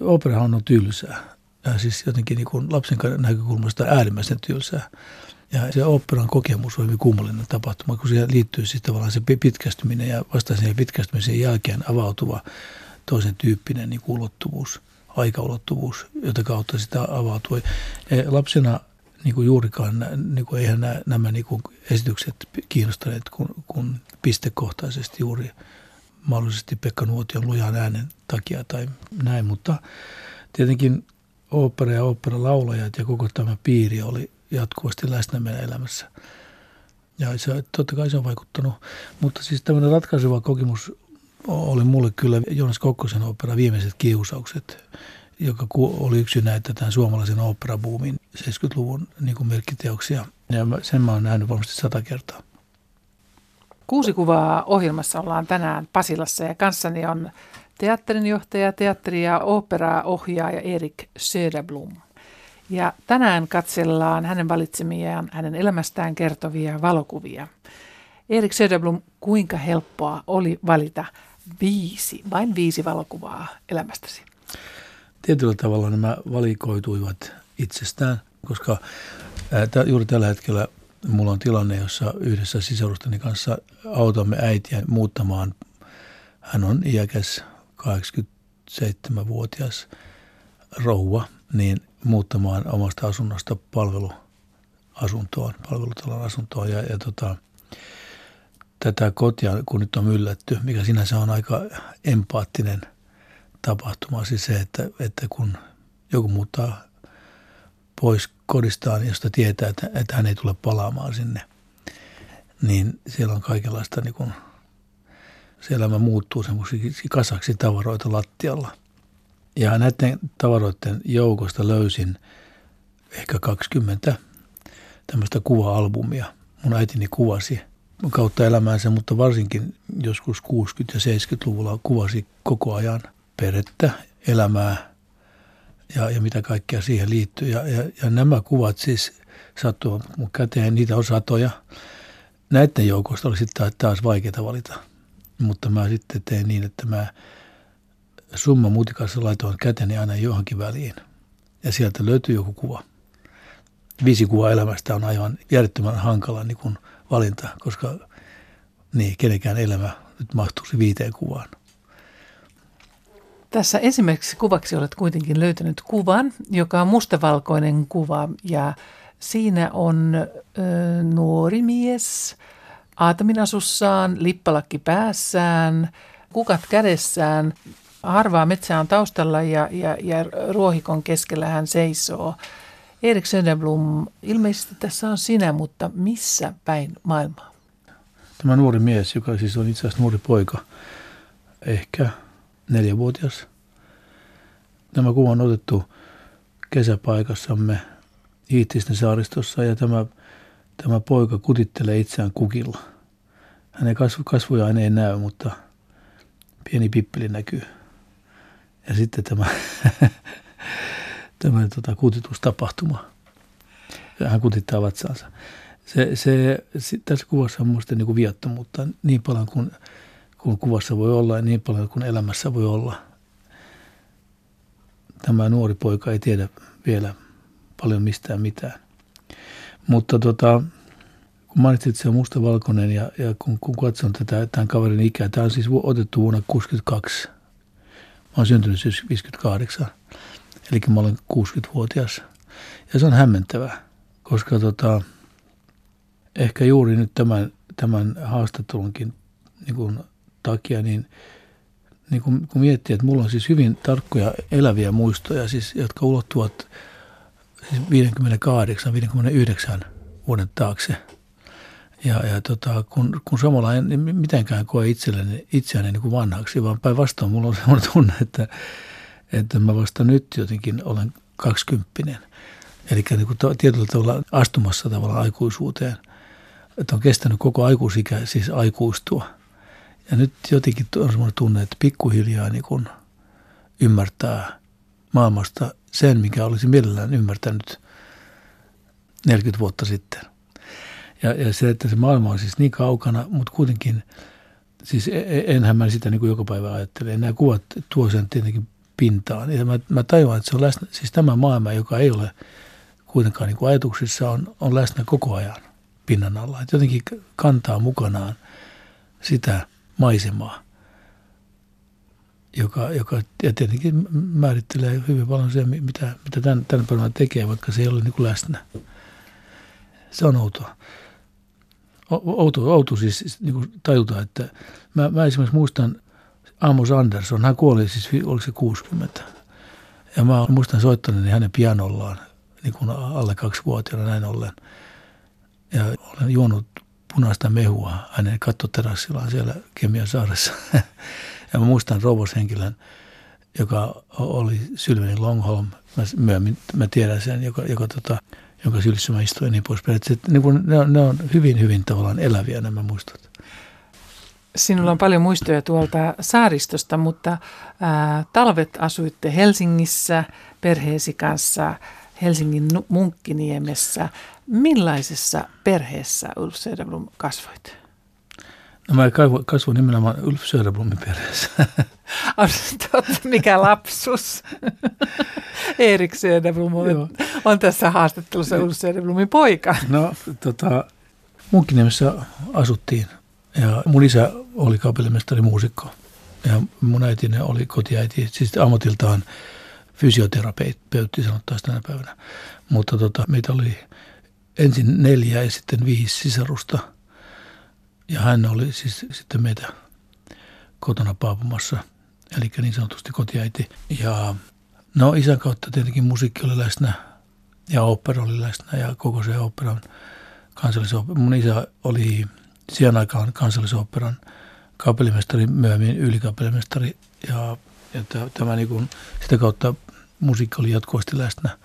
Operahan on tylsää. Ja siis jotenkin niin kuin lapsen näkökulmasta äärimmäisen tylsää. Ja se operan kokemus on hyvin kummallinen tapahtuma, kun siihen liittyy siis tavallaan se pitkästyminen ja vasta sen pitkästymisen jälkeen avautuva toisen tyyppinen niin ulottuvuus, aikaulottuvuus, jota kautta sitä avautuu. Ja lapsena niin kuin juurikaan, niin kuin eihän nämä, nämä niin kuin esitykset kiinnostaneet kun, kun pistekohtaisesti juuri mahdollisesti Pekka Nuotion lujan äänen takia tai näin, mutta tietenkin opera ja oopperalaulajat ja koko tämä piiri oli jatkuvasti läsnä meidän elämässä. Ja se, totta kai se on vaikuttanut. Mutta siis tämmöinen ratkaiseva kokemus oli mulle kyllä Joonas Kokkosen opera Viimeiset kiusaukset, joka oli yksi näitä tämän suomalaisen operabuumin 70-luvun niin merkkiteoksia. Ja sen mä oon nähnyt varmasti sata kertaa. Kuusi kuvaa ohjelmassa ollaan tänään Pasilassa ja kanssani on teatterinjohtaja, teatteri- ja operaohjaaja Erik Söderblom. Ja tänään katsellaan hänen valitsemiaan, hänen elämästään kertovia valokuvia. Erik Söderblom, kuinka helppoa oli valita viisi, vain viisi valokuvaa elämästäsi? Tietyllä tavalla nämä valikoituivat itsestään, koska juuri tällä hetkellä mulla on tilanne, jossa yhdessä sisarusteni kanssa autamme äitiä muuttamaan. Hän on iäkäs 87-vuotias rouva, niin muuttamaan omasta asunnosta palveluasuntoon, palvelutalon asuntoon. Ja, ja tota, tätä kotia, kun nyt on myllätty, mikä sinänsä on aika empaattinen tapahtuma, siis se, että, että kun joku muuttaa pois kodistaan, josta tietää, että, että hän ei tule palaamaan sinne, niin siellä on kaikenlaista, niin kuin, se elämä muuttuu semmoisiksi kasaksi tavaroita lattialla – ja näiden tavaroiden joukosta löysin ehkä 20 tämmöistä kuva-albumia. Mun äitini kuvasi kautta elämäänsä, mutta varsinkin joskus 60- ja 70-luvulla kuvasi koko ajan perhettä, elämää ja, ja mitä kaikkea siihen liittyy. Ja, ja, ja nämä kuvat siis sattuvat mun käteen, niitä on satoja. Näiden joukosta oli sitten taas vaikeaa valita, mutta mä sitten tein niin, että mä summa mutikassa laitoin käteni aina johonkin väliin. Ja sieltä löytyy joku kuva. Viisi kuvaa elämästä on aivan järjettömän hankala niin kuin valinta, koska niin, kenenkään elämä nyt mahtuisi viiteen kuvaan. Tässä esimerkiksi kuvaksi olet kuitenkin löytänyt kuvan, joka on mustavalkoinen kuva ja siinä on ö, nuori mies aataminasussaan, lippalakki päässään, kukat kädessään harvaa metsää on taustalla ja, ja, ja ruohikon keskellä hän seisoo. Erik Söderblom, ilmeisesti tässä on sinä, mutta missä päin maailmaa? Tämä nuori mies, joka siis on itse asiassa nuori poika, ehkä neljävuotias. Tämä kuva on otettu kesäpaikassamme Iittisten saaristossa ja tämä, tämä poika kutittelee itseään kukilla. Hänen kasvu, kasvujaan ei näy, mutta pieni pippeli näkyy. Ja sitten tämä, tämä tota, kutitustapahtuma. Hän kutittaa vatsaansa. Se, se, tässä kuvassa on minusta niin viattomuutta niin paljon kuin, kuin kuvassa voi olla niin paljon kuin elämässä voi olla. Tämä nuori poika ei tiedä vielä paljon mistään mitään. Mutta tota, kun mainitsit, on mustavalkoinen ja, ja kun, kun katson tätä, tämän kaverin ikää, tämä on siis otettu vuonna 1962 Mä oon syntynyt siis 58, eli mä olen 60-vuotias. Ja se on hämmentävää, koska tota, ehkä juuri nyt tämän, tämän haastattelunkin niin kuin, takia, niin, niin kun, kun miettii, että mulla on siis hyvin tarkkoja eläviä muistoja, siis, jotka ulottuvat siis 58-59 vuoden taakse – ja, ja tota, kun, kun samalla en mitenkään koe itselleni, itseäni niin kuin vanhaksi, vaan päinvastoin mulla on sellainen tunne, että, että mä vasta nyt jotenkin olen kaksikymppinen. Eli niin kuin tietyllä tavalla astumassa tavalla aikuisuuteen. Että on kestänyt koko aikuisikä siis aikuistua. Ja nyt jotenkin on sellainen tunne, että pikkuhiljaa niin kuin ymmärtää maailmasta sen, mikä olisi mielellään ymmärtänyt 40 vuotta sitten. Ja, ja se, että se maailma on siis niin kaukana, mutta kuitenkin, siis e, e, enhän mä sitä niin kuin joka päivä ajattele. Nämä kuvat tuo sen tietenkin pintaan. Ja mä, mä tajuan, että se on läsnä, siis tämä maailma, joka ei ole kuitenkaan niin kuin ajatuksissa, on, on läsnä koko ajan pinnan alla. Että jotenkin kantaa mukanaan sitä maisemaa, joka, joka ja tietenkin määrittelee hyvin paljon se, mitä, mitä tämän, tämän päivänä tekee, vaikka se ei ole niin kuin läsnä. Se on outoa. Outo, outo siis niin kuin tajuta, että mä, mä esimerkiksi muistan Amos Anderson, hän kuoli siis, oliko se 60. Ja mä muistan soittaneeni hänen pianollaan niin kuin alle kaksivuotiaana näin ollen. Ja olen juonut punaista mehua hänen kattoterassilla siellä Kemian saaressa. ja mä muistan rouvoshenkilön, joka oli Sylveni Longholm. Mä, myöhemmin mä tiedän sen, joka, joka tota, jonka sylissä mä istuin niin. Että niin kuin, ne, on, ne on hyvin, hyvin tavallaan eläviä nämä muistot. Sinulla on paljon muistoja tuolta saaristosta, mutta ää, talvet asuitte Helsingissä perheesi kanssa Helsingin Munkkiniemessä. Millaisessa perheessä Ulf Söderblom kasvoit? No mä kasvoin nimenomaan Ulf Söderblomin perheessä. Totta, mikä lapsus. Erik Söderblom on, on tässä haastattelussa Ulf Söderblomin poika. No tota, Munkkiniemessä asuttiin ja mun isä oli kapellimestari muusikko ja mun äitini oli kotiäiti, siis ammatiltaan fysioterapeutti sanottaisiin tänä päivänä. Mutta tota, meitä oli ensin neljä ja sitten viisi sisarusta. Ja hän oli siis sitten meitä kotona paapumassa, eli niin sanotusti kotiäiti. Ja no isän kautta tietenkin musiikki oli läsnä ja opera oli läsnä ja koko se operan kansallisopera. Mun isä oli siihen aikaan kansallisoperan kapellimestari, myöhemmin ylikapellimestari ja, ja tämä niin kuin, sitä kautta musiikki oli jatkuvasti läsnä.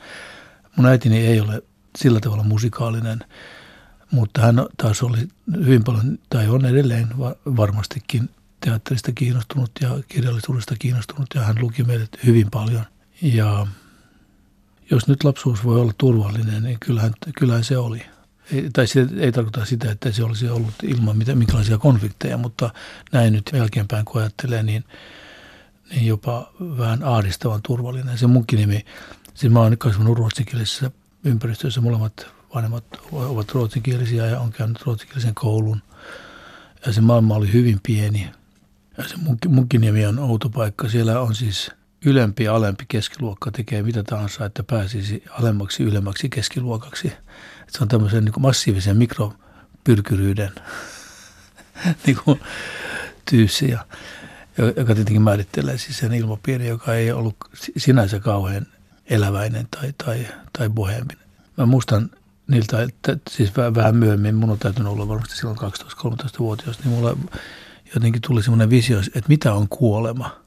Mun äitini ei ole sillä tavalla musikaalinen, mutta hän taas oli hyvin paljon, tai on edelleen varmastikin teatterista kiinnostunut ja kirjallisuudesta kiinnostunut ja hän luki meille hyvin paljon. Ja jos nyt lapsuus voi olla turvallinen, niin kyllähän, kyllähän se oli. Ei, tai se ei tarkoita sitä, että se olisi ollut ilman mitä, minkälaisia konflikteja, mutta näin nyt jälkeenpäin kun ajattelee, niin, niin jopa vähän ahdistavan turvallinen. Se munkin nimi, siis mä oon kasvanut ruotsikielisessä ympäristössä, molemmat vanhemmat ovat ruotsinkielisiä ja on käynyt ruotsinkielisen koulun. Ja se maailma oli hyvin pieni. Ja se Munkkiniemi on outo paikka. Siellä on siis ylempi ja alempi keskiluokka tekee mitä tahansa, että pääsisi alemmaksi ylemmäksi keskiluokaksi. Että se on tämmöisen niin massiivisen mikropyrkyryyden niin kuin joka tietenkin määrittelee siis sen ilmapiiri, joka ei ollut sinänsä kauhean eläväinen tai, tai, tai boheminen. Mä muistan niiltä, että siis vähän, myöhemmin, mun on täytynyt olla varmasti silloin 12-13-vuotias, niin mulla jotenkin tuli semmoinen visio, että mitä on kuolema.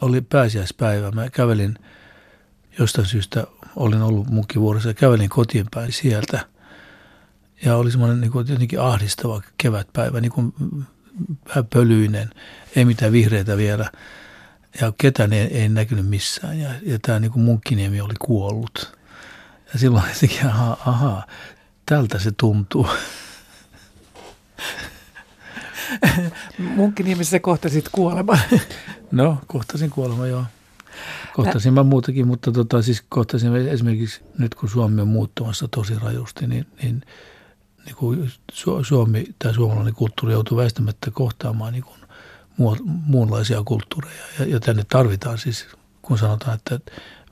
Oli pääsiäispäivä, mä kävelin jostain syystä, olin ollut munkkivuorossa ja kävelin kotiin päin sieltä. Ja oli semmoinen niin kuin jotenkin ahdistava kevätpäivä, niin kuin vähän pölyinen, ei mitään vihreitä vielä. Ja ketään ei, ei näkynyt missään. Ja, ja tämä niin munkkiniemi oli kuollut. Ja silloin jotenkin, aha, aha, tältä se tuntuu. Munkkiniemessä kohtasit kuolema. no, kohtasin kuolema, joo. Kohtasin mä muutakin, mutta tota, siis kohtasin esimerkiksi nyt kun Suomi on muuttumassa tosi rajusti, niin, niin, niin kuin Suomi tai suomalainen kulttuuri joutuu väistämättä kohtaamaan niin kuin muunlaisia kulttuureja. Ja, ja tänne tarvitaan siis, kun sanotaan, että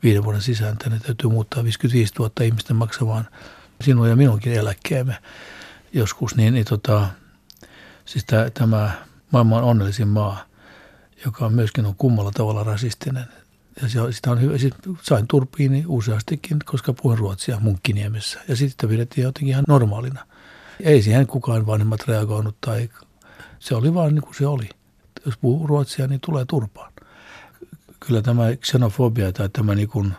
viiden vuoden sisään tänne täytyy muuttaa 55 000 ihmisten maksamaan sinun ja minunkin eläkkeemme joskus, niin, niin tota, siis tämä, tämä maailman onnellisin maa, joka myöskin on kummalla tavalla rasistinen. Ja se, sitä on hyvä. Siis sain turpiini useastikin, koska puhun ruotsia munkkiniemessä. Ja sitten pidettiin jotenkin ihan normaalina. Ei siihen kukaan vanhemmat reagoinut tai se oli vaan niin kuin se oli. Jos puhuu ruotsia, niin tulee turpaan kyllä tämä xenofobia tai tämä niin kuin,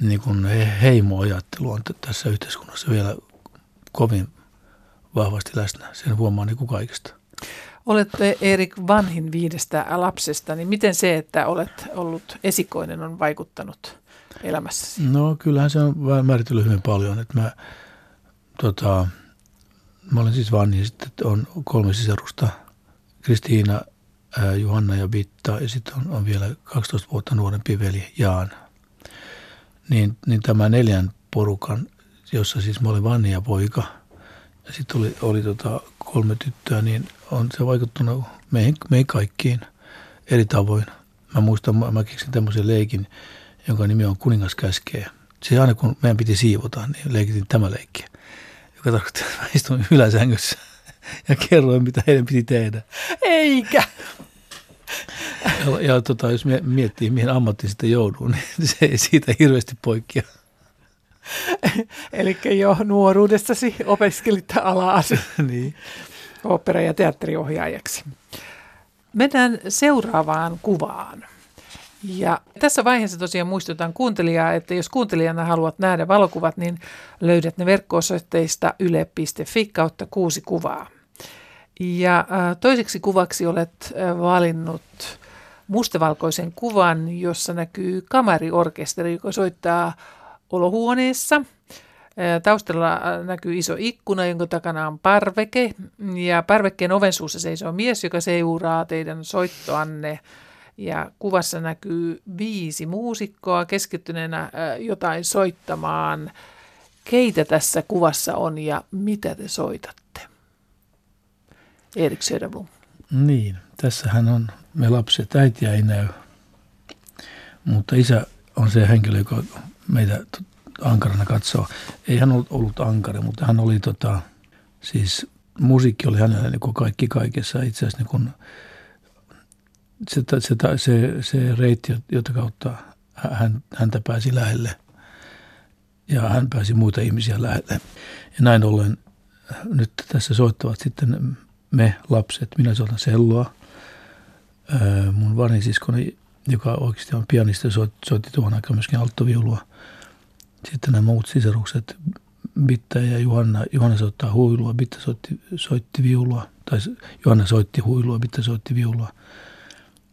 niin kuin heimoajattelu on tässä yhteiskunnassa vielä kovin vahvasti läsnä. Sen huomaa niin kuin kaikesta. Olet Erik vanhin viidestä lapsesta, niin miten se, että olet ollut esikoinen, on vaikuttanut elämässäsi? No kyllähän se on määritellyt hyvin paljon. Että mä, tota, mä olen siis vanhin, sitten on kolme sisarusta. Kristiina, Johanna ja Bitta ja sitten on, on vielä 12 vuotta nuorempi veli Jaan. Niin, niin tämä neljän porukan, jossa siis mä olin vanni ja poika ja sitten oli, oli tota kolme tyttöä, niin on se vaikuttanut meihin, meihin kaikkiin eri tavoin. Mä muistan, mä, mä keksin tämmöisen leikin, jonka nimi on Kuningas käskee. Se aina kun meidän piti siivota, niin leikitin tämä leikki, joka tarkoittaa, että mä istuin yläsängyssä ja kerroin, mitä heidän piti tehdä. Eikä! Ja, ja tota, jos miettii, mihin ammattiin sitten jouduu, niin se ei siitä hirveästi poikkea. Eli jo nuoruudessasi opiskelit alaa niin. opera- ja teatteriohjaajaksi. Mennään seuraavaan kuvaan. Ja tässä vaiheessa tosiaan muistutan kuuntelijaa, että jos kuuntelijana haluat nähdä valokuvat, niin löydät ne verkko-osoitteista yle.fi kautta kuusi kuvaa. Ja toiseksi kuvaksi olet valinnut mustavalkoisen kuvan, jossa näkyy kamariorkesteri, joka soittaa olohuoneessa. Taustalla näkyy iso ikkuna, jonka takana on parveke. Ja parvekkeen oven suussa seisoo mies, joka seuraa teidän soittoanne. Ja kuvassa näkyy viisi muusikkoa keskittyneenä jotain soittamaan. Keitä tässä kuvassa on ja mitä te soitatte? Erik Söderblom. Niin, tässähän on me lapset. Äitiä ei näy, mutta isä on se henkilö, joka meitä ankarana katsoo. Ei hän ollut, ollut ankara, mutta hän oli tota, siis musiikki oli hänellä niin kuin kaikki kaikessa. Itse asiassa niin kuin, se, se, se, se reitti, jota kautta hän, häntä pääsi lähelle ja hän pääsi muita ihmisiä lähelle. Ja näin ollen nyt tässä soittavat sitten me lapset. Minä soitan selloa. Mun vanhisiskoni, joka oikeasti on pianisti, soitti tuohon aikaan myöskin alttoviulua – sitten nämä muut sisarukset, Bitta ja Johanna, Johanna soittaa huilua, Bitta soitti, soitti viulua, tai Johanna soitti huilua, Bitta soitti viulua.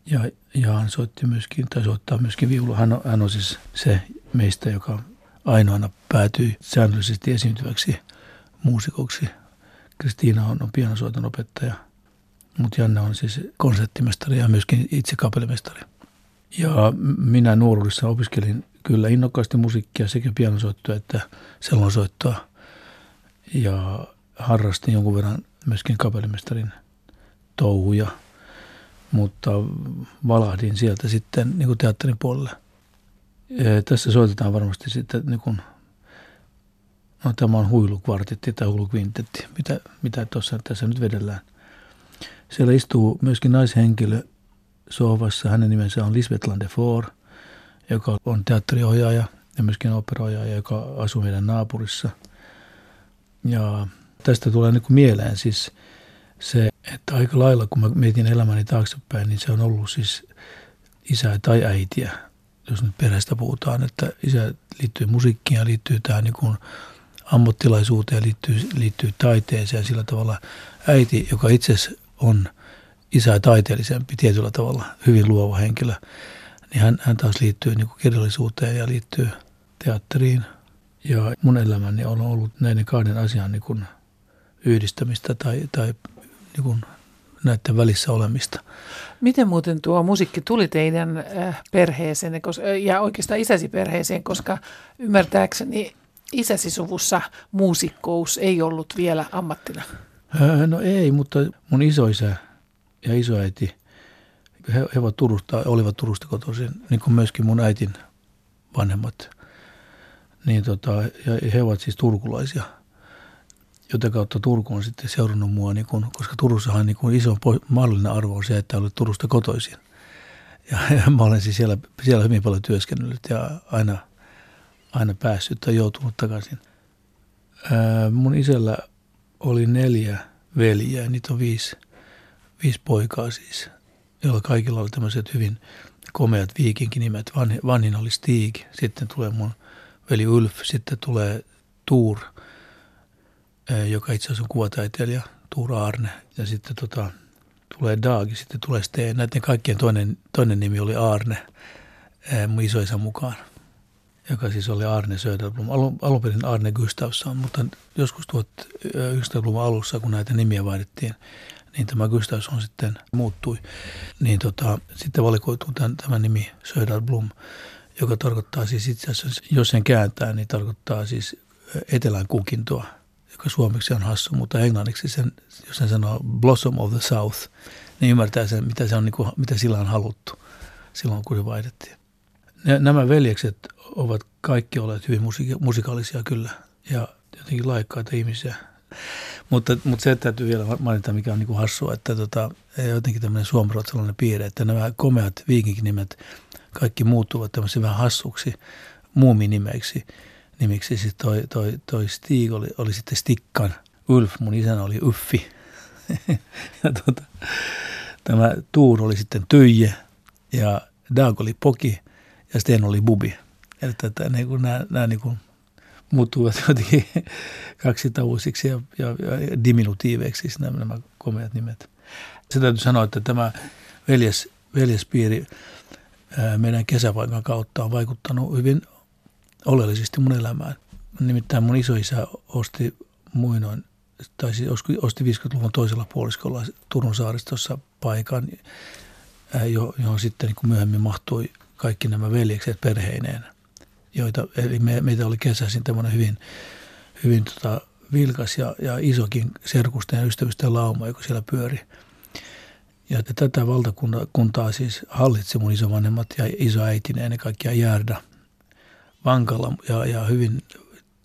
Ja Jaan soitti myöskin, tai soittaa myöskin viulua. Hän on, hän on siis se meistä, joka ainoana päätyi säännöllisesti esiintyväksi muusikoksi. Kristiina on, on pianosoiton opettaja, mutta Janne on siis konserttimestari ja myöskin itse kapellimestari. Ja minä nuoruudessa opiskelin kyllä innokkaasti musiikkia sekä pianosoittoa että sellonsoittoa. Ja harrastin jonkun verran myöskin kapellimestarin touhuja, mutta valahdin sieltä sitten niin kuin teatterin puolelle. Ja tässä soitetaan varmasti sitten niin kuin, no tämä on huilukvartetti tai huilukvintetti, mitä, mitä tuossa tässä nyt vedellään. Siellä istuu myöskin naishenkilö sohvassa. Hänen nimensä on Lisbeth Landefort – joka on teatteriohjaaja ja myöskin operoihjaaja, joka asuu meidän naapurissa. Ja tästä tulee niin kuin mieleen siis se, että aika lailla kun mä mietin elämäni taaksepäin, niin se on ollut siis isää tai äitiä, jos nyt perheestä puhutaan, että isä liittyy musiikkiin ja liittyy tähän niin kuin ammattilaisuuteen, liittyy, liittyy taiteeseen ja sillä tavalla äiti, joka itse on isää taiteellisempi tietyllä tavalla, hyvin luova henkilö, niin hän, hän taas liittyy niin kirjallisuuteen ja liittyy teatteriin. Ja mun elämäni on ollut näiden kahden asian niin kuin yhdistämistä tai, tai niin kuin näiden välissä olemista. Miten muuten tuo musiikki tuli teidän äh, perheeseen ja oikeastaan isäsi perheeseen, koska ymmärtääkseni isäsi suvussa muusikkous ei ollut vielä ammattina? No ei, mutta mun isoisä ja isoäiti he, he ovat Turusta, olivat Turusta kotoisin, niin kuin myöskin mun äitin vanhemmat. Niin tota, ja he ovat siis turkulaisia, jota kautta Turku on sitten seurannut mua, niin kun, koska Turussahan niin kun iso mahdollinen arvo on se, että olet Turusta kotoisin. Ja, ja mä olen siis siellä, siellä hyvin paljon työskennellyt ja aina, aina päässyt tai joutunut takaisin. Ää, mun isällä oli neljä veljeä, niitä on viisi, viisi poikaa siis joilla kaikilla oli tämmöiset hyvin komeat viikinkinimet. Vanhin, vanhin oli Stig, sitten tulee mun veli Ulf, sitten tulee Tuur, joka itse asiassa on kuvataiteilija, Tuur Arne, ja sitten tota, tulee Daagi, sitten tulee Steen. Näiden kaikkien toinen, toinen nimi oli Arne, mun isoisän mukaan, joka siis oli Arne Söderblom. Alun, alun perin Arne Gustafsson, mutta joskus 1900-luvun alussa, kun näitä nimiä vaihdettiin, niin tämä Gustafsson sitten muuttui. Niin tota, sitten valikoituu tämän, tämä nimi Söderblom, joka tarkoittaa siis itse asiassa, jos sen kääntää, niin tarkoittaa siis etelän kukintoa, joka suomeksi on hassu, mutta englanniksi sen, jos sen sanoo Blossom of the South, niin ymmärtää sen, mitä, se on, niin kuin, mitä sillä on haluttu silloin, kun se vaihdettiin. Nämä veljekset ovat kaikki olleet hyvin musika- musikaalisia kyllä ja jotenkin laikkaita ihmisiä. Mutta, mutta se täytyy vielä mainita, mikä on niin kuin hassua, että tota, jotenkin tämmöinen suomalainen piirre, että nämä komeat viikinkinimet kaikki muuttuvat tämmöisen vähän hassuksi muuminimeiksi. Nimiksi siis toi, toi, toi Stig oli, oli sitten Stikkan, Ulf, mun isänä oli Uffi. ja tota, tämä Tuur oli sitten Tyje ja Dag oli Poki ja Sten oli Bubi. Eli tätä, niin kuin nämä, nämä niin kuin muuttuvat jotenkin kaksitavuisiksi ja, ja, ja diminutiiveiksi siis nämä, nämä komeat nimet. Se täytyy sanoa, että tämä veljes, veljespiiri meidän kesäpaikan kautta on vaikuttanut hyvin oleellisesti mun elämään. Nimittäin mun isoisä osti muinoin, tai siis osti 50-luvun toisella puoliskolla Turun saaristossa paikan, johon sitten niin kuin myöhemmin mahtui kaikki nämä veljekset perheineen joita, eli me, meitä oli kesäisin tämmöinen hyvin, hyvin tota, vilkas ja, ja isokin serkusten ja ystävysten lauma, joka siellä pyöri. Ja tätä valtakuntaa siis hallitsi mun isovanhemmat ja isoäitini ennen kaikkea Järda vankalla ja, ja hyvin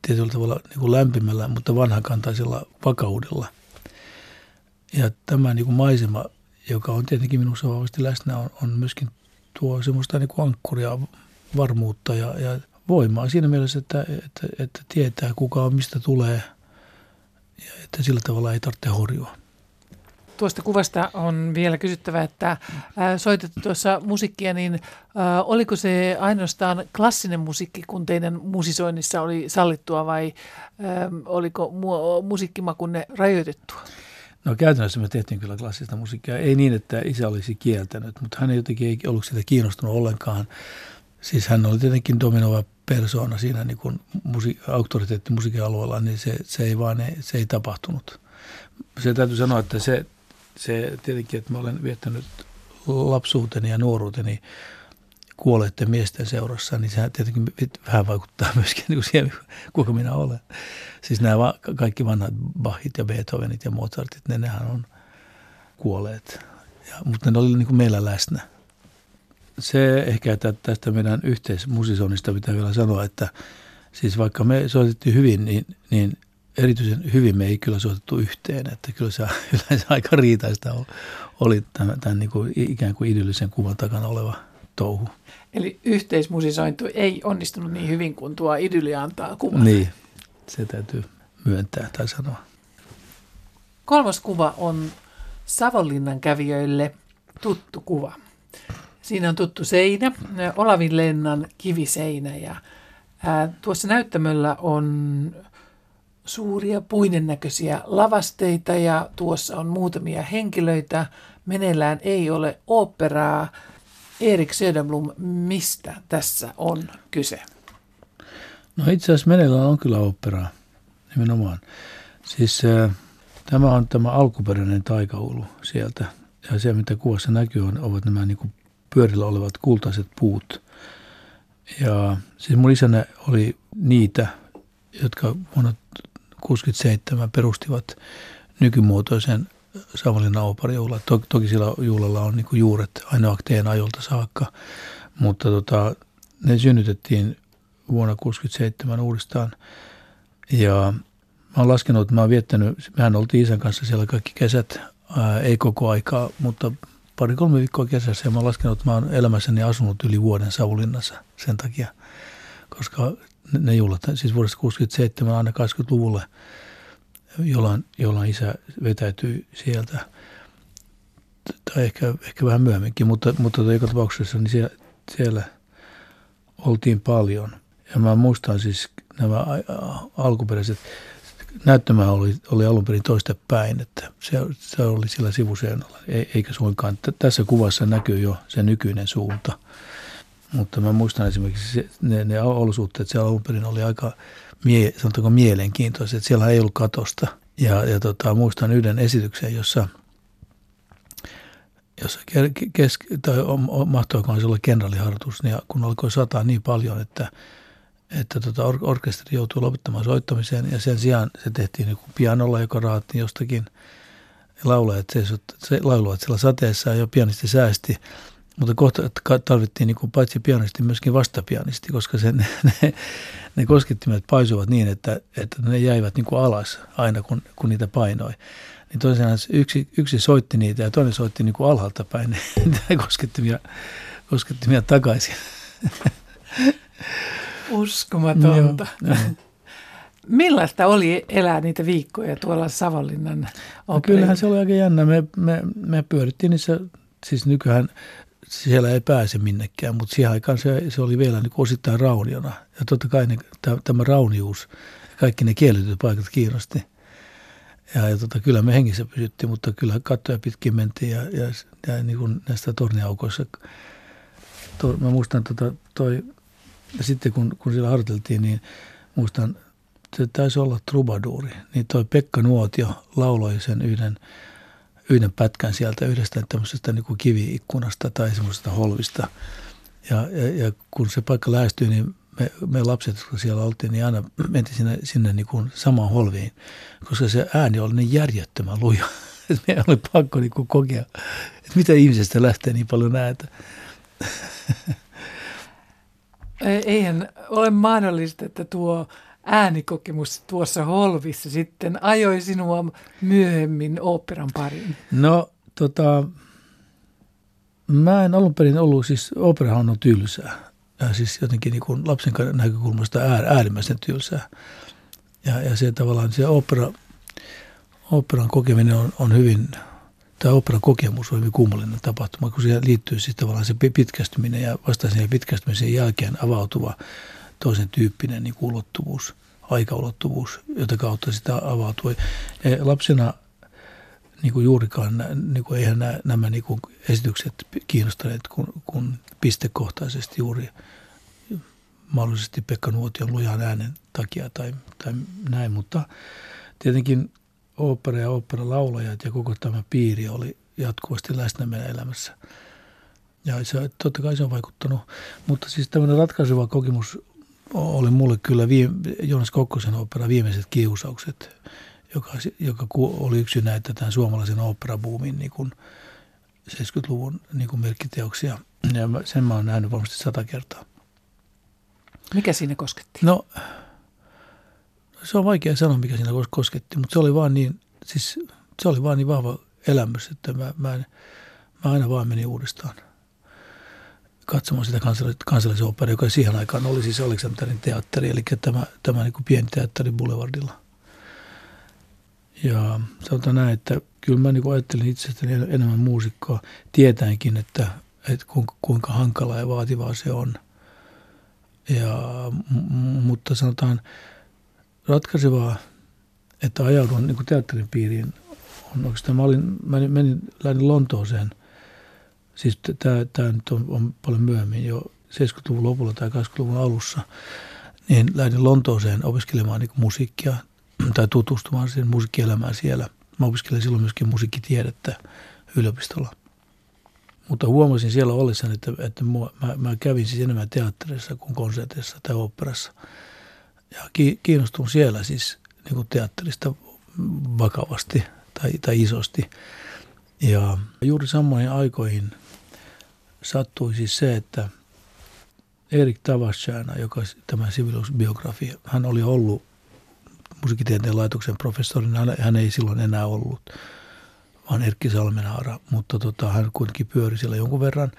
tietyllä tavalla niin kuin lämpimällä, mutta vanhakantaisella vakaudella. Ja tämä niin kuin maisema, joka on tietenkin minussa vahvasti läsnä, on, on myöskin tuo semmoista niin kuin ankkuria, varmuutta ja, ja voimaa siinä mielessä, että, että, että tietää kuka on, mistä tulee ja että sillä tavalla ei tarvitse horjua. Tuosta kuvasta on vielä kysyttävä, että soitettu tuossa musiikkia, niin oliko se ainoastaan klassinen musiikki, kun teidän musisoinnissa oli sallittua vai oliko musiikkimakunne rajoitettua? No käytännössä me tehtiin kyllä klassista musiikkia. Ei niin, että isä olisi kieltänyt, mutta hän ei jotenkin ei ollut sitä kiinnostunut ollenkaan. Siis hän oli tietenkin dominoiva persoona siinä niin kuin musi- auktoriteetti musiikin alueella, niin se, se ei vaan se ei tapahtunut. Se täytyy sanoa, että se, se tietenkin, että mä olen viettänyt lapsuuteni ja nuoruuteni kuolleiden miesten seurassa, niin se tietenkin vähän vaikuttaa myöskin niin kuin siihen, kuinka minä olen. Siis nämä kaikki vanhat Bachit ja Beethovenit ja Mozartit, ne nehän on kuolleet. Ja, mutta ne oli niin kuin meillä läsnä se ehkä että tästä meidän yhteismusisonista pitää vielä sanoa, että siis vaikka me soitettiin hyvin, niin, niin erityisen hyvin me ei kyllä soitettu yhteen. Että kyllä se yleensä aika riitaista oli tämän, tämän niin kuin ikään kuin idyllisen kuvan takana oleva touhu. Eli yhteismusisointi ei onnistunut niin hyvin kuin tuo idylli antaa kuvan. Niin, se täytyy myöntää tai sanoa. Kolmas kuva on Savonlinnan kävijöille tuttu kuva. Siinä on tuttu seinä, Olavin lennan kiviseinä ja ää, tuossa näyttämöllä on suuria puinen näköisiä lavasteita ja tuossa on muutamia henkilöitä. Meneillään ei ole operaa. Erik Söderblom, mistä tässä on kyse? No itse asiassa meneillään on kyllä operaa, nimenomaan. Siis äh, tämä on tämä alkuperäinen taikaulu sieltä. Ja se, mitä kuvassa näkyy, on, ovat nämä niin kuin pyörillä olevat kultaiset puut. Ja siis mun isänä oli niitä, jotka vuonna 1967 perustivat nykymuotoisen Savonlinnan ooperijuhla. Toki, toki sillä juhlalla on niin juuret aina akteen ajolta saakka, mutta tota, ne synnytettiin vuonna 1967 uudestaan. Ja mä oon laskenut, että mä oon viettänyt, mehän oltiin isän kanssa siellä kaikki kesät, ää, ei koko aikaa, mutta pari-kolme viikkoa kesässä ja mä oon laskenut, että mä oon elämässäni asunut yli vuoden Savonlinnassa sen takia, koska ne juhlat, siis vuodesta 67 aina 80-luvulle, jolloin, jolloin isä vetäytyi sieltä, tai ehkä, ehkä vähän myöhemminkin, mutta, mutta joka tapauksessa niin siellä, siellä oltiin paljon. Ja mä muistan siis nämä alkuperäiset näyttämä oli, oli alun perin toista päin, että se, se oli sillä sivuseinällä, eikä suinkaan. Tässä kuvassa näkyy jo se nykyinen suunta. Mutta mä muistan esimerkiksi se, ne, ne olosuhteet siellä alun perin oli aika mie, mielenkiintoiset. Siellä ei ollut katosta. Ja, ja tota, muistan yhden esityksen, jossa jossa kesk- tai se olla kenraaliharjoitus, niin kun alkoi sataa niin paljon, että, että tota or- orkesteri joutui lopettamaan soittamiseen ja sen sijaan se tehtiin niin pianolla, joka raattiin jostakin laulajat, se, se lauloivat siellä sateessa ja pianisti säästi, mutta kohta tarvittiin niin kuin paitsi pianisti myöskin vastapianisti, koska se, ne, ne, koskettimet paisuvat niin, että, että ne jäivät niin kuin alas aina kun, kun niitä painoi niin tosiaan yksi, yksi soitti niitä ja toinen soitti niin kuin alhaalta päin niitä koskettimia, koskettimia takaisin. Uskomatonta. Joo, joo. Millaista oli elää niitä viikkoja tuolla Savonlinnan no, Kyllähän se oli aika jännä. Me, me, me pyörittiin niissä, siis nykyään siellä ei pääse minnekään, mutta siihen aikaan se, se oli vielä niin osittain rauniona. Ja totta kai ne, tämä raunius, kaikki ne kielletyt paikat kiinnosti – ja, ja tota, kyllä me hengissä pysyttiin, mutta kyllä kattoja pitkin mentiin ja, ja, ja niin kuin näistä torniaukoissa. Tor, mä muistan tota, toi, ja sitten kun, kun siellä harjoiteltiin, niin muistan, se taisi olla trubaduuri. Niin toi Pekka Nuotio lauloi sen yhden, yhden pätkän sieltä yhdestä tämmöisestä niin kuin kiviikkunasta tai semmoisesta holvista. Ja, ja, ja kun se paikka lähestyi, niin me, me lapset, kun siellä oltiin, niin aina mentiin sinne, sinne niin kuin samaan holviin, koska se ääni oli niin järjettömän luja. Että meidän oli pakko niin kuin kokea, että mitä ihmisestä lähtee niin paljon ääntä. Eihän ole mahdollista, että tuo äänikokemus tuossa holvissa sitten ajoi sinua myöhemmin operan pariin? No, tota, mä en alun perin ollut, siis operahan on tylsää ja siis jotenkin niin kuin lapsen näkökulmasta äärimmäisen tylsää. Ja, ja se tavallaan se opera, operan kokeminen on, on hyvin, tämä operan kokemus on hyvin kummallinen tapahtuma, kun siihen liittyy siis tavallaan se pitkästyminen ja vasta sen pitkästymisen jälkeen avautuva toisen tyyppinen niin ulottuvuus, aikaulottuvuus, jota kautta sitä avautuu. Ja lapsena niin kuin juurikaan, niin kuin eihän nämä, nämä niin kuin esitykset kiinnostaneet, kun, kun pistekohtaisesti juuri mahdollisesti Pekka Nuotion lujan äänen takia tai, tai näin, mutta tietenkin opera ja laulajat ja koko tämä piiri oli jatkuvasti läsnä meidän elämässä. Ja se, totta kai se on vaikuttanut, mutta siis tämmöinen ratkaiseva kokemus oli mulle kyllä viime, Joonas Kokkosen opera Viimeiset kiusaukset, joka, joka oli yksi näitä tämän suomalaisen operabuumin niin kuin 70-luvun niin kuin merkkiteoksia. Ja sen mä oon nähnyt varmasti sata kertaa. Mikä siinä kosketti? No, se on vaikea sanoa, mikä siinä kosketti, mutta se oli vaan niin, siis se oli vaan niin vahva elämys, että mä, mä, en, mä aina vaan menin uudestaan katsomaan sitä kansallis- kansallisoperaa, joka siihen aikaan oli siis Aleksanterin teatteri, eli tämä, tämä niin pieni teatteri Boulevardilla. Ja sanotaan näin, että kyllä mä niin ajattelin itsestäni enemmän muusikkoa, tietäenkin, että, että kuinka, kuinka hankalaa ja vaativaa se on. Ja, mutta sanotaan ratkaisevaa, että ajaudun niin teatterin piiriin, on oikeastaan, mä, olin, mä menin, lähdin Lontooseen, siis tämä, nyt on, on paljon myöhemmin jo 70-luvun lopulla tai 80-luvun alussa, niin lähdin Lontooseen opiskelemaan niin musiikkia tai tutustumaan siihen musiikkielämään siellä. Mä opiskelin silloin myöskin musiikkitiedettä yliopistolla. Mutta huomasin siellä ollessani, että, että mä, mä kävin siis enemmän teatterissa kuin konserteissa tai operassa. Ja kiinnostun siellä siis niin kuin teatterista vakavasti tai, tai isosti. Ja juuri samoihin aikoihin sattui siis se, että Erik Tavasjana, joka tämä sivilusbiografi, hän oli ollut musiikkitieteen laitoksen professorina. Hän, ei silloin enää ollut, vaan Erkki Salmenhaara, mutta tota, hän kuitenkin pyöri siellä jonkun verran.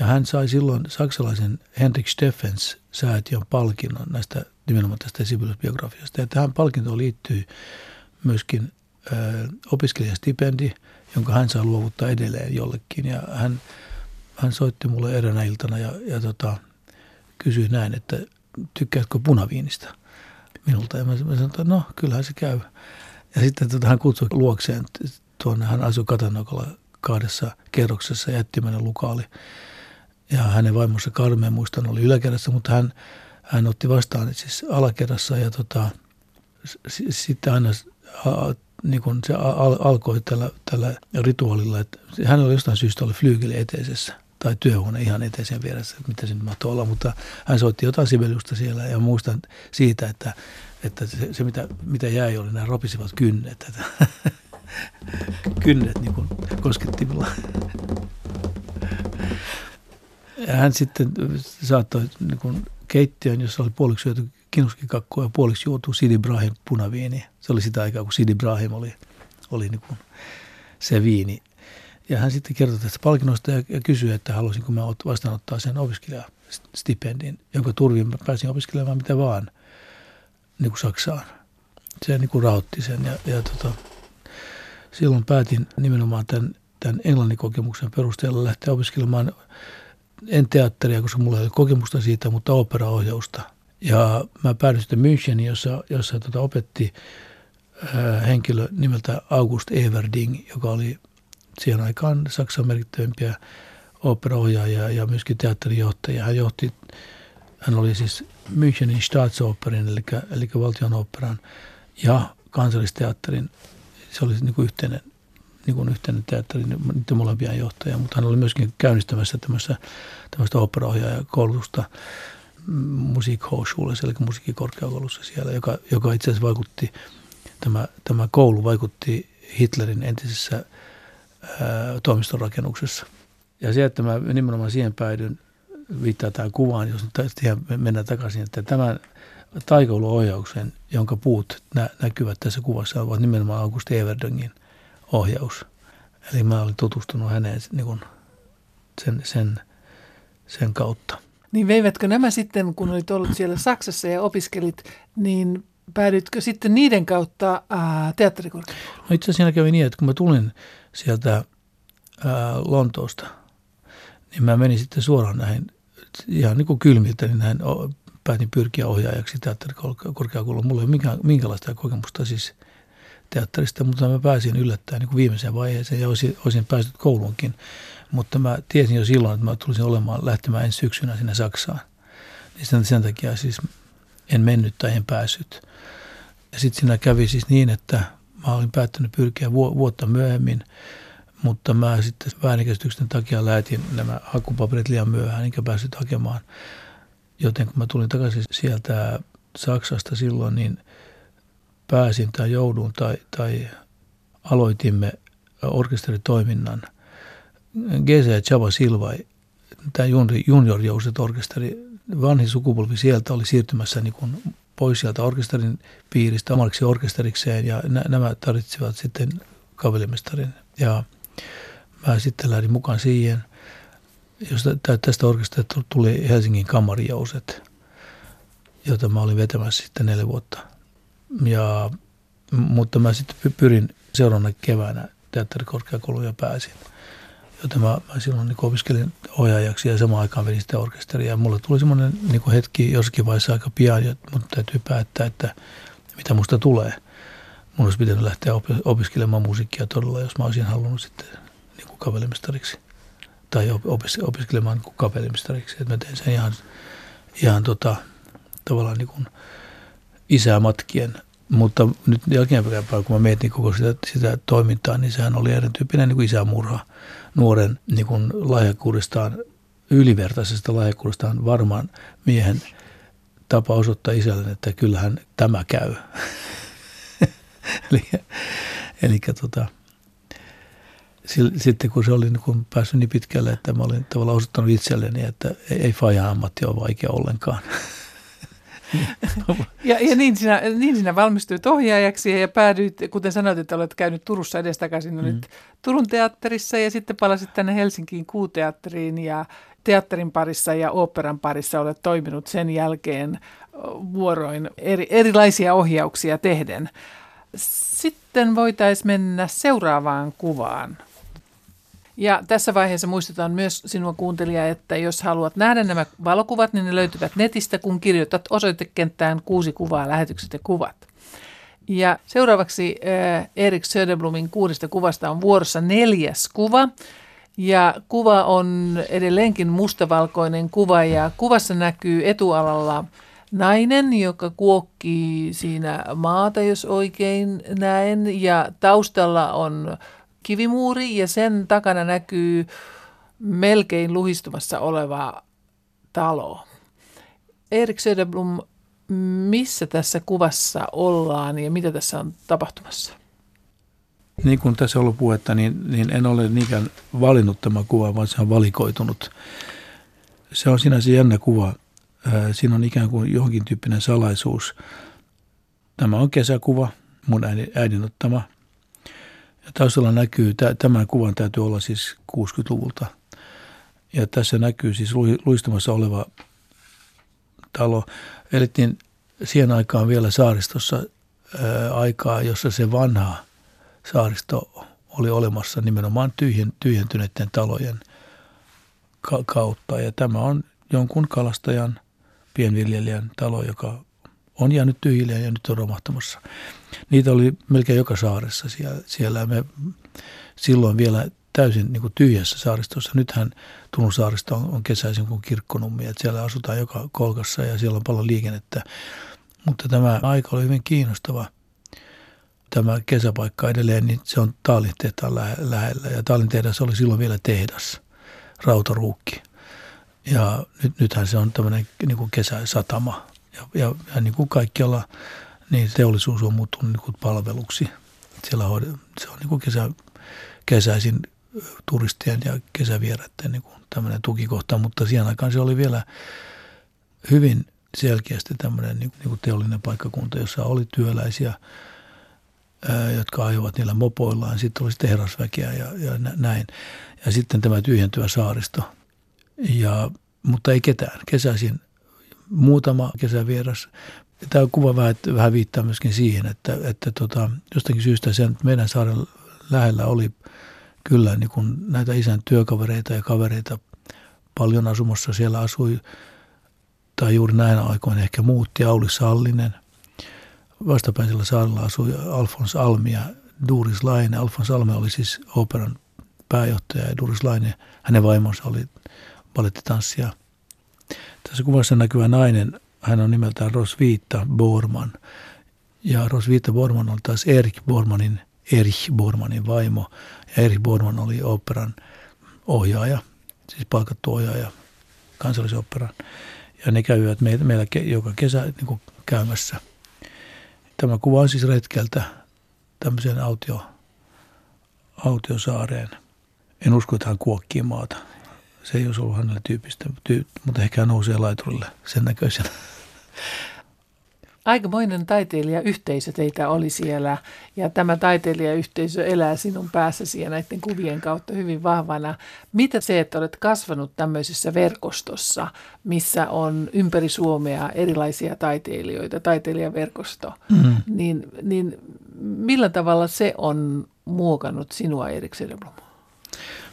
Ja hän sai silloin saksalaisen Henrik Steffens säätiön palkinnon näistä nimenomaan tästä Sibelius-biografiasta. Ja tähän palkintoon liittyy myöskin ö, opiskelijastipendi, jonka hän saa luovuttaa edelleen jollekin. Ja hän, hän soitti mulle eräänä iltana ja, ja tota, kysyi näin, että tykkäätkö punaviinistä? minulta. Ja mä, sanoin, että no, kyllähän se käy. Ja sitten tota, hän kutsui luokseen tuonne, hän asui Katanokalla kahdessa kerroksessa jättimäinen lukaali. Ja hänen vaimonsa Karmeen muistan oli yläkerrassa, mutta hän, hän otti vastaan siis alakerrassa ja tota, sitten aina niin kuin se al- alkoi tällä, tällä rituaalilla, että hän oli jostain syystä oli flyygeli eteisessä tai työhuone ihan eteisen vieressä, mitä se nyt mahtoi olla, mutta hän soitti jotain Sibeliusta siellä ja muistan siitä, että, että se, se mitä, mitä jäi oli nämä ropisivat kynnet, että kynnet niin koskettimilla. Ja hän sitten saattoi niin kuin keittiön, jossa oli puoliksi syöty kinuskikakkua ja puoliksi juotu Sidi Brahim punaviini. Se oli sitä aikaa, kun Sidi Brahim oli, oli niin kuin se viini. Ja hän sitten kertoi tästä palkinnosta ja, ja kysyi, että haluaisinko mä vastaanottaa sen opiskelijastipendin, jonka turvin mä pääsin opiskelemaan mitä vaan niin kuin Saksaan. Se niin kuin rahoitti sen ja, ja tota, silloin päätin nimenomaan tämän, tämän englannin kokemuksen perusteella lähteä opiskelemaan en teatteria, koska mulla ei ole kokemusta siitä, mutta operaohjausta. Ja mä päädyin sitten Müncheniin, jossa, jossa tota opetti henkilö nimeltä August Everding, joka oli siihen aikaan Saksan merkittävimpiä operaohjaajia ja myöskin teatterijohtaja. Hän johti, hän oli siis Münchenin Staatsoperin, eli, eli valtion operan ja kansallisteatterin, se oli niin kuin yhteinen, niin kuin yhteinen teatteri, niiden molempien johtaja, mutta hän oli myöskin käynnistämässä tämmöistä, tämmöistä operaohjaajakoulutusta musiikhochschule, eli musiikkikorkeakoulussa siellä, joka, joka itse asiassa vaikutti, tämä, tämä koulu vaikutti Hitlerin entisessä toimistorakennuksessa. Ja se, että mä nimenomaan siihen päädyin, viittaa tähän kuvaan, jos nyt mennään takaisin, että tämän taikouluohjauksen, jonka puut nä- näkyvät tässä kuvassa, ovat nimenomaan August Everdingin ohjaus. Eli mä olin tutustunut häneen niin kuin sen, sen, sen kautta. Niin veivätkö nämä sitten, kun olit ollut siellä Saksassa ja opiskelit, niin päädytkö sitten niiden kautta teatterikorkeakouluun? No itse asiassa siinä kävi niin, että kun mä tulin sieltä ää, Lontoosta, niin mä menin sitten suoraan näihin ihan niin kuin kylmiltä, niin näin päätin pyrkiä ohjaajaksi teatterikorkeakouluun. Mulla ei ole minkä, minkälaista kokemusta siis teatterista, mutta mä pääsin yllättäen niin kuin viimeiseen vaiheeseen ja olisin, olisin päässyt kouluunkin. Mutta mä tiesin jo silloin, että mä tulisin olemaan lähtemään ensi syksynä sinne Saksaan. Niin sen, sen takia siis en mennyt tai en päässyt. Ja sitten siinä kävi siis niin, että mä olin päättänyt pyrkiä vuotta myöhemmin, mutta mä sitten väärinkäsityksen takia lähetin nämä hakupaperit liian myöhään, enkä päässyt hakemaan. Joten kun mä tulin takaisin sieltä Saksasta silloin, niin pääsin tai joudun tai, tai aloitimme orkesteritoiminnan. Ja Chava Silva, tämä junior orkesteri, vanhin sukupolvi sieltä oli siirtymässä niin kuin pois sieltä orkesterin piiristä omaksi orkesterikseen ja nämä tarvitsivat sitten kavelimestarin. Ja mä sitten lähdin mukaan siihen, josta tästä orkesterista tuli Helsingin kamarijouset, jota mä olin vetämässä sitten neljä vuotta. Ja, mutta mä sitten pyrin seuraavana keväänä teatterikorkeakouluun ja pääsin – jota mä, mä silloin niin opiskelin ohjaajaksi ja samaan aikaan vedin sitä orkesteria. Ja mulle tuli semmoinen niin hetki jossakin vaiheessa aika pian, mun täytyy päättää, että mitä musta tulee. Mun olisi pitänyt lähteä opiskelemaan musiikkia todella, jos mä olisin halunnut sitten niin kuin kavelimestariksi tai opis, opiskelemaan niin kuin kavelimestariksi. Että mä tein sen ihan, ihan tota, tavallaan niin kuin isää matkien mutta nyt jälkeenpäin, kun mä mietin koko sitä, sitä toimintaa, niin sehän oli erityyppinen niin isämurha nuoren niin kuin lahjakkuudestaan, ylivertaisesta lahjakkuudestaan varmaan miehen tapa osoittaa isälle, että kyllähän tämä käy. eli eli tota, sitten kun se oli niin kun päässyt niin pitkälle, että mä olin tavallaan osoittanut itselleni, että ei, ei faja ammatti ole vaikea ollenkaan. ja, ja niin, sinä, niin sinä valmistuit ohjaajaksi ja päädyit, kuten sanoit, että olet käynyt Turussa edestakaisin, olit mm. Turun teatterissa ja sitten palasit tänne Helsinkiin kuuteatteriin ja teatterin parissa ja operan parissa olet toiminut sen jälkeen vuoroin eri, erilaisia ohjauksia tehden. Sitten voitaisiin mennä seuraavaan kuvaan. Ja tässä vaiheessa muistutan myös sinua kuuntelija, että jos haluat nähdä nämä valokuvat, niin ne löytyvät netistä, kun kirjoitat osoitekenttään kuusi kuvaa, lähetykset ja kuvat. Ja seuraavaksi äh, Erik Söderblumin kuudesta kuvasta on vuorossa neljäs kuva. Ja kuva on edelleenkin mustavalkoinen kuva ja kuvassa näkyy etualalla nainen, joka kuokkii siinä maata, jos oikein näen, ja taustalla on kivimuuri ja sen takana näkyy melkein luhistumassa oleva talo. Erik Söderblom, missä tässä kuvassa ollaan ja mitä tässä on tapahtumassa? Niin kuin tässä on ollut puhetta, niin, niin en ole niinkään valinnut tämä kuva, vaan se on valikoitunut. Se on sinänsä jännä kuva. Siinä on ikään kuin johonkin tyyppinen salaisuus. Tämä on kesäkuva, mun äidin ottama. Taustalla näkyy, tämän kuvan täytyy olla siis 60-luvulta. Ja tässä näkyy siis luistumassa oleva talo. Elettiin siihen aikaan vielä saaristossa aikaa, jossa se vanha saaristo oli olemassa nimenomaan tyhjen, tyhjentyneiden talojen ka- kautta. Ja tämä on jonkun kalastajan, pienviljelijän talo, joka on jäänyt tyhjille ja nyt on romahtamassa. Niitä oli melkein joka saaressa siellä. siellä me silloin vielä täysin niin kuin tyhjässä saaristossa. Nythän Tunun saaristo on, on kesäisin kuin kirkkonummi, että siellä asutaan joka kolkassa ja siellä on paljon liikennettä. Mutta tämä aika oli hyvin kiinnostava. Tämä kesäpaikka edelleen, niin se on Taalin tehtaan lähellä. Ja Taalin tehdas oli silloin vielä tehdas, rautaruukki. Ja nyt, nythän se on tämmöinen niin kuin kesäsatama. Ja, ja, ja niin kuin kaikkialla, niin teollisuus on muuttunut niin kuin palveluksi. Siellä on, se on niin kuin kesä, kesäisin turistien ja kesävieraiden niin tämmöinen tukikohta, mutta siihen aikaan se oli vielä hyvin selkeästi tämmöinen niin, niin kuin teollinen paikkakunta, jossa oli työläisiä, jotka ajoivat niillä mopoillaan. Sitten oli tehdasväkeä ja, ja näin. Ja sitten tämä tyhjentyvä saaristo. Ja, mutta ei ketään. Kesäisin muutama kesävieras. Tämä kuva vähän, vähän viittaa myöskin siihen, että, että tota, jostakin syystä sen meidän saaren lähellä oli kyllä niin kuin näitä isän työkavereita ja kavereita paljon asumassa. Siellä asui, tai juuri näinä aikoina ehkä muutti Auli Sallinen. Vastapäisellä saarella asui Alfons Almi ja Duris Laine. Alfons Almi oli siis operan pääjohtaja ja Duris Laine, hänen vaimonsa oli balettitanssija. Tässä kuvassa näkyvä nainen, hän on nimeltään Rosviita Borman. Ja Rosviita Borman on taas Erik Bormanin, Erich Bormanin vaimo. Ja Erich Borman oli operan ohjaaja, siis palkattu ohjaaja kansallisoperan. Ja ne käyvät meillä, meillä joka kesä niin kuin käymässä. Tämä kuva on siis retkeltä tämmöiseen autio, autiosaareen. En usko, että hän kuokkii maata. Se ei olisi ollut hänelle tyypistä, tyy, mutta ehkä hän nousee laiturille sen näköisenä. Aikamoinen taiteilijayhteisö teitä oli siellä ja tämä taiteilijayhteisö elää sinun päässäsi ja näiden kuvien kautta hyvin vahvana. Mitä se, että olet kasvanut tämmöisessä verkostossa, missä on ympäri Suomea erilaisia taiteilijoita, taiteilijaverkosto, mm. niin, niin millä tavalla se on muokannut sinua Erik Söderblom?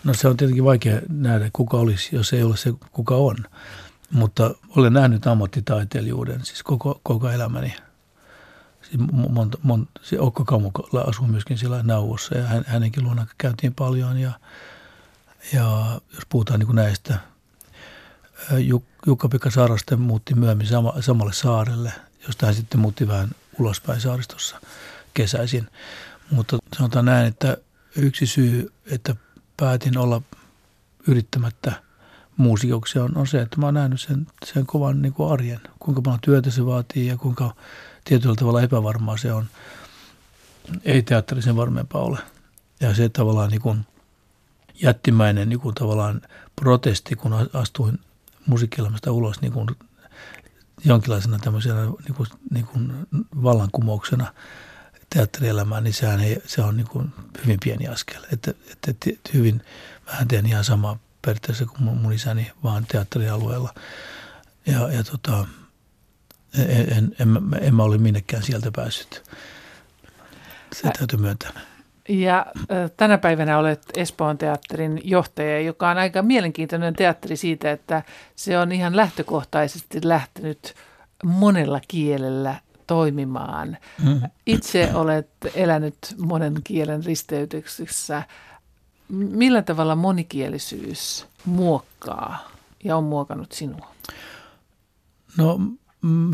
No se on tietenkin vaikea nähdä, kuka olisi, jos ei ole se, kuka on. Mutta olen nähnyt ammattitaiteilijuuden siis koko, koko elämäni. Siis monta, monta, siis Okko Kamukolla asui myöskin siellä Nauvossa ja hän, hänenkin luona käytiin paljon. Ja, ja jos puhutaan niin kuin näistä, Jukka-Pekka Saaraste muutti myöhemmin sama, samalle saarelle, josta hän sitten muutti vähän ulospäin saaristossa kesäisin. Mutta sanotaan näin, että yksi syy, että päätin olla yrittämättä – muusikoksi on, on se, että mä oon nähnyt sen, sen kovan niin kuin arjen, kuinka paljon työtä se vaatii ja kuinka tietyllä tavalla epävarmaa se on. Ei teatterisen varmempaa ole. Ja se tavallaan niin kuin jättimäinen niin kuin tavallaan protesti, kun astuin musiikkielämästä ulos niin kuin jonkinlaisena tämmöisenä niin kuin, niin kuin vallankumouksena teatterielämään, niin sehän ei, se on niin kuin hyvin pieni askel. Että, että, että hyvin vähän teen ihan samaa periaatteessa kuin mun, mun isäni, vaan teatterialueella. Ja, ja tota, en, en, en, en mä ole minnekään sieltä päässyt. Se täytyy myöntää. Ja tänä päivänä olet Espoon teatterin johtaja, joka on aika mielenkiintoinen teatteri siitä, että se on ihan lähtökohtaisesti lähtenyt monella kielellä toimimaan. Mm. Itse olet elänyt monen kielen risteytyksessä Millä tavalla monikielisyys muokkaa ja on muokannut sinua? No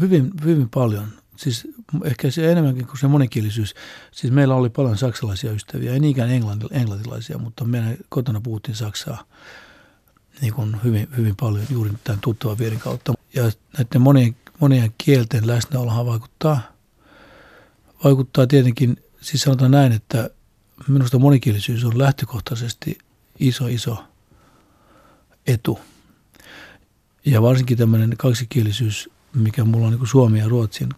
hyvin, hyvin paljon. Siis ehkä se enemmänkin kuin se monikielisyys. Siis meillä oli paljon saksalaisia ystäviä, ei niinkään englantilaisia, mutta meidän kotona puhuttiin saksaa niin kuin hyvin, hyvin paljon juuri tämän tuttavan vierin kautta. Ja näiden monien, monien kielten läsnäolohan vaikuttaa, vaikuttaa tietenkin, siis sanotaan näin, että minusta monikielisyys on lähtökohtaisesti iso, iso etu. Ja varsinkin tämmöinen kaksikielisyys, mikä mulla on niin suomi ja ruotsin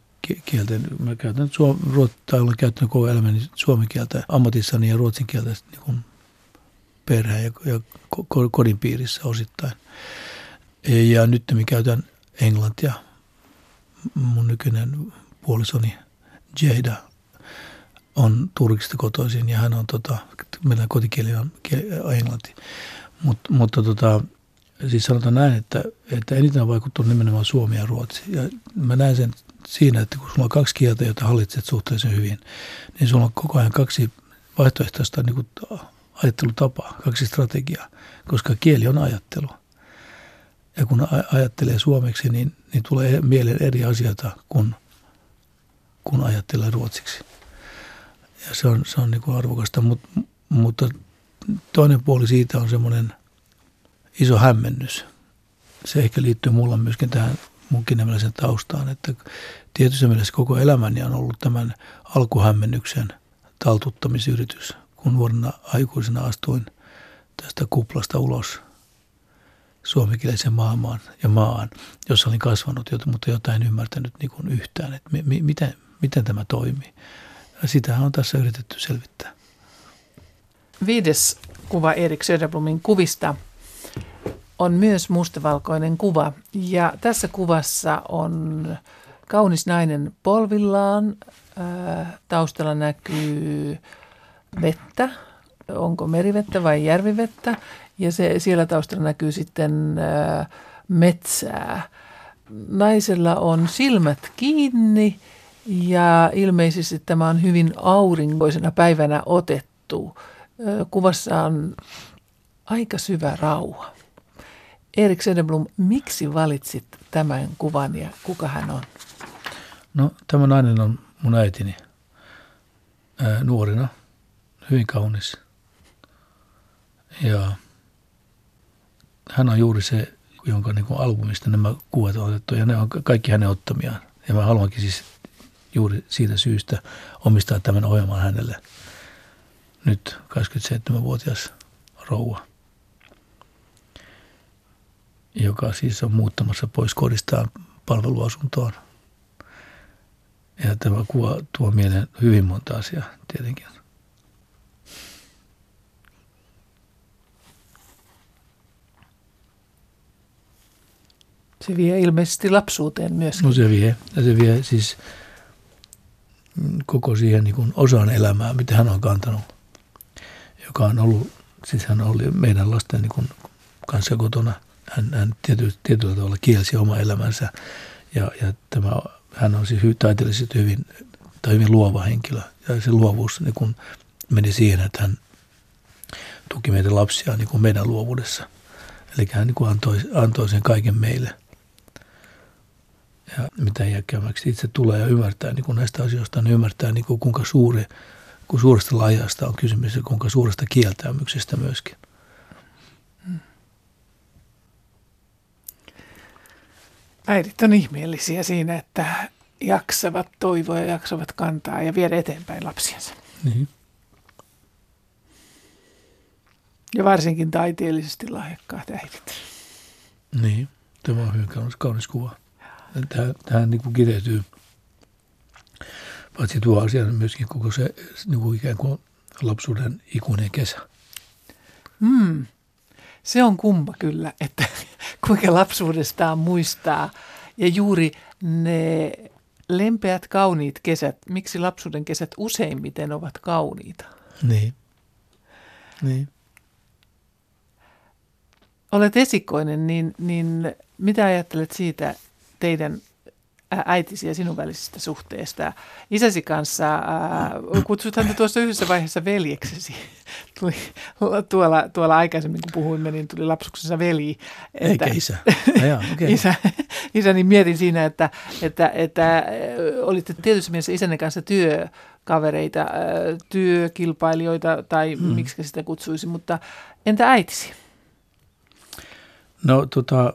kielten. Mä käytän suom, tai olen käyttänyt koko elämäni suomen kieltä ammatissani ja ruotsin kieltä niin kuin perheen ja, ja kodin piirissä osittain. Ja nyt mä käytän englantia. Mun nykyinen puolisoni Jada on Turkista kotoisin ja hän on, tota, meidän kotikieli on englanti. Mut, mutta tota, siis sanotaan näin, että, että eniten on vaikuttanut nimenomaan Suomi ja Ruotsi. Ja mä näen sen siinä, että kun sulla on kaksi kieltä, joita hallitset suhteellisen hyvin, niin sulla on koko ajan kaksi vaihtoehtoista niin kuin ajattelutapaa, kaksi strategiaa, koska kieli on ajattelu. Ja kun ajattelee suomeksi, niin, niin tulee mieleen eri asioita kuin kun ajattelee ruotsiksi. Ja se on, se on niin kuin arvokasta, mutta, mutta toinen puoli siitä on semmoinen iso hämmennys. Se ehkä liittyy mulla myöskin tähän munkin taustaan, että tietyssä mielessä koko elämäni on ollut tämän alkuhämmennyksen taltuttamisyritys, kun nuorena aikuisena astuin tästä kuplasta ulos suomikielisen maailmaan ja maan, jossa olin kasvanut, mutta jotain ymmärtänyt niin kuin yhtään, että mi- miten, miten tämä toimii. Sitähän on tässä yritetty selvittää. Viides kuva Erik Söderblumin kuvista on myös mustavalkoinen kuva. Ja tässä kuvassa on kaunis nainen polvillaan. Taustalla näkyy vettä. Onko merivettä vai järvivettä? Ja se, siellä taustalla näkyy sitten metsää. Naisella on silmät kiinni ja ilmeisesti tämä on hyvin aurinkoisena päivänä otettu. Kuvassa on aika syvä rauha. Erik Söderblom, miksi valitsit tämän kuvan ja kuka hän on? No tämä nainen on mun äitini ää, nuorina, hyvin kaunis. Ja hän on juuri se, jonka niin kuin albumista nämä kuvat on otettu ja ne on kaikki hänen ottamiaan. Ja mä haluankin siis juuri siitä syystä omistaa tämän ohjelman hänelle. Nyt 27-vuotias rouva, joka siis on muuttamassa pois kodistaan palveluasuntoon. Ja tämä kuva tuo mieleen hyvin monta asiaa tietenkin. Se vie ilmeisesti lapsuuteen myös. No se vie. Ja se vie siis koko siihen niin kuin elämää, mitä hän on kantanut, joka on ollut, siis hän oli meidän lasten niin kuin kanssa kotona. Hän, hän tietyllä, tietyllä tavalla kielsi oma elämänsä ja, ja tämä, hän on siis taiteellisesti hyvin, tai hyvin luova henkilö. Ja se luovuus niin kuin meni siihen, että hän tuki meitä lapsia niin kuin meidän luovuudessa. Eli hän niin kuin antoi, antoi sen kaiken meille – ja mitä iäkkäämmäksi itse tulee ja ymmärtää niin kuin näistä asioista, niin ymmärtää niin kuin kuinka suuri, kun suuresta lajasta on kysymys ja kuinka suuresta kieltäymyksestä myöskin. Äidit on ihmeellisiä siinä, että jaksavat toivoa ja jaksavat kantaa ja viedä eteenpäin lapsiansa. Niin. Ja varsinkin taiteellisesti lahjakkaat äidit. Niin, tämä on hyvin kaunis, kaunis kuva tähän, niin kuin kiteytyy paitsi tuo asia, niin myöskin koko se niin kuin ikään kuin lapsuuden ikuinen kesä. Mm. Se on kumma kyllä, että kuinka lapsuudestaan muistaa. Ja juuri ne lempeät, kauniit kesät, miksi lapsuuden kesät useimmiten ovat kauniita? Niin. Niin. Olet esikoinen, niin, niin mitä ajattelet siitä, teidän äitisi ja sinun välisistä suhteesta. Isäsi kanssa, ää, kutsut häntä tuossa yhdessä vaiheessa veljeksesi. Tuli, tuolla, tuolla aikaisemmin, kun puhuimme, niin tuli lapsuksessa veli. Että, Eikä isä. Ja, okay. isä, isä, niin mietin siinä, että, että, että olitte tietyssä mielessä isänne kanssa työkavereita, työkilpailijoita tai hmm. miksi sitä kutsuisi, mutta entä äitisi? No tota,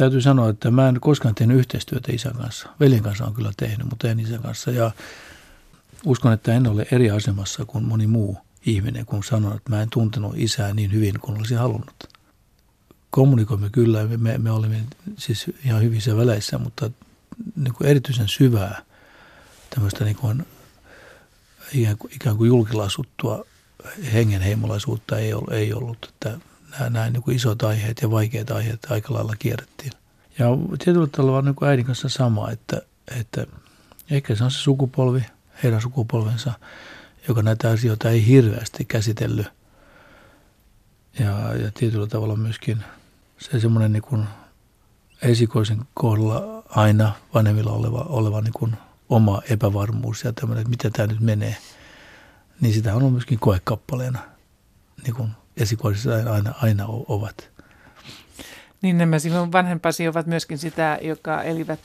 täytyy sanoa, että mä en koskaan tehnyt yhteistyötä isän kanssa. Veljen kanssa on kyllä tehnyt, mutta en isän kanssa. Ja uskon, että en ole eri asemassa kuin moni muu ihminen, kun sanon, että mä en tuntenut isää niin hyvin kuin olisin halunnut. Kommunikoimme kyllä, me, me olimme siis ihan hyvissä väleissä, mutta niin kuin erityisen syvää tämmöistä niin kuin ikään kuin, ikään kuin julkilausuttua hengenheimolaisuutta ei ollut. Ei ollut että nämä, nämä niin kuin isot aiheet ja vaikeat aiheet aika lailla kierrettiin. Ja tietyllä tavalla on niin äidin kanssa sama, että, että ehkä se on se sukupolvi, heidän sukupolvensa, joka näitä asioita ei hirveästi käsitellyt. Ja, ja tietyllä tavalla myöskin se semmoinen niin esikoisen kohdalla aina vanhemmilla oleva, oleva niin kuin oma epävarmuus ja tämmöinen, että miten tämä nyt menee, niin sitä on myöskin koekappaleena niin kuin esikoisissa aina, aina ovat. Niin nämä sinun vanhempasi ovat myöskin sitä, joka elivät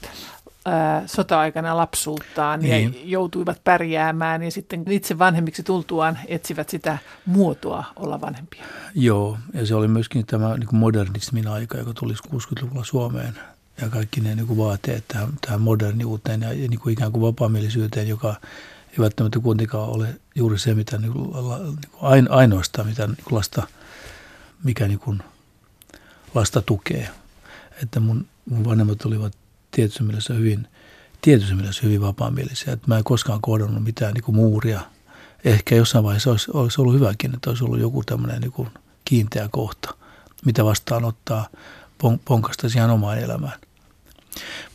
ää, sota-aikana lapsuuttaan niin. ja joutuivat pärjäämään ja sitten itse vanhemmiksi tultuaan etsivät sitä muotoa olla vanhempia. Joo, ja se oli myöskin tämä niin kuin modernismin aika, joka tuli 60-luvulla Suomeen ja kaikki ne niin kuin vaateet tähän, tähän moderniuteen ja, ja niin kuin ikään kuin vapaamielisyyteen, joka ei välttämättä kuitenkaan ole juuri se, mitä niin kuin, niin ainoastaan, mitä niin kuin lasta, mikä niin kuin lasta tukee. Että mun, mun vanhemmat olivat tietyssä mielessä hyvin, tietyssä mielessä hyvin vapaamielisiä. Että mä en koskaan kohdannut mitään niin kuin muuria. Ehkä jossain vaiheessa olisi, olisi ollut hyväkin, että olisi ollut joku tämmöinen niin kuin kiinteä kohta, mitä vastaanottaa ponkasta siihen omaan elämään.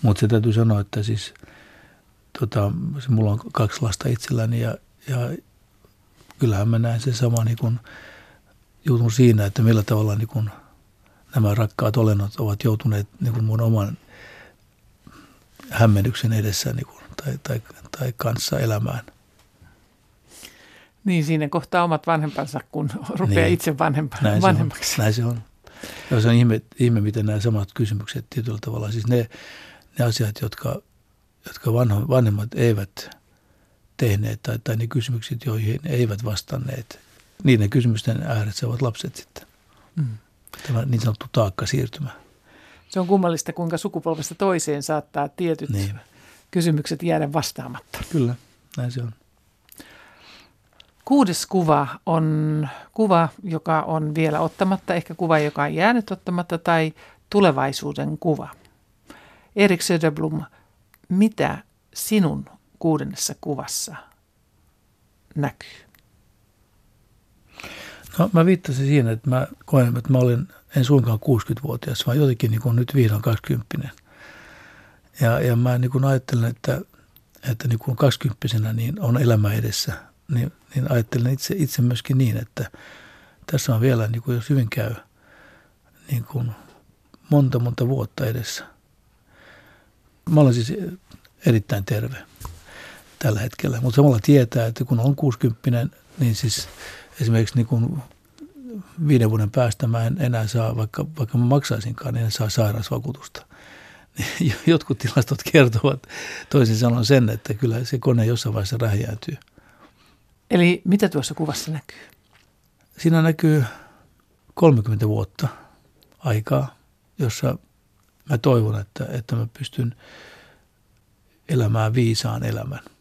Mutta se täytyy sanoa, että siis tota, mulla on kaksi lasta itselläni ja, ja kyllähän mä näen sen sama niin kuin jutun siinä, että millä tavalla niin kuin nämä rakkaat olennot ovat joutuneet niin kuin mun oman hämmennyksen edessä niin kuin, tai, tai, tai kanssa elämään. Niin, siinä kohtaa omat vanhempansa, kun rupeaa niin. itse vanhempa, näin vanhemmaksi. Se on, näin se on. Ja se on ihme, ihme, miten nämä samat kysymykset tietyllä tavalla, siis ne, ne asiat, jotka, jotka vanho, vanhemmat eivät tehneet tai, tai ne kysymykset, joihin eivät vastanneet, niiden kysymysten ääressä ovat lapset sitten. Mm. Tämä niin sanottu taakka siirtymä. Se on kummallista, kuinka sukupolvesta toiseen saattaa tietyt niin. kysymykset jäädä vastaamatta. Kyllä, näin se on. Kuudes kuva on kuva, joka on vielä ottamatta, ehkä kuva, joka on jäänyt ottamatta, tai tulevaisuuden kuva. Erik Söderblom, mitä sinun kuudennessa kuvassa näkyy? No mä viittasin siinä, että mä koen, että mä olen en suinkaan 60-vuotias, vaan jotenkin niin kuin nyt vihdoin 20 ja, ja mä niin kuin ajattelen, että, että niin kuin 20 niin on elämä edessä, niin, niin ajattelen itse, itse myöskin niin, että tässä on vielä, niin kuin jos hyvin käy, niin kuin monta monta vuotta edessä. Mä olen siis erittäin terve tällä hetkellä, mutta samalla tietää, että kun on 60 niin siis esimerkiksi niin kuin viiden vuoden päästä mä en enää saa, vaikka, vaikka mä maksaisinkaan, niin en saa sairausvakuutusta. Jotkut tilastot kertovat toisin sanoen sen, että kyllä se kone jossain vaiheessa räjäytyy. Eli mitä tuossa kuvassa näkyy? Siinä näkyy 30 vuotta aikaa, jossa mä toivon, että, että mä pystyn elämään viisaan elämän –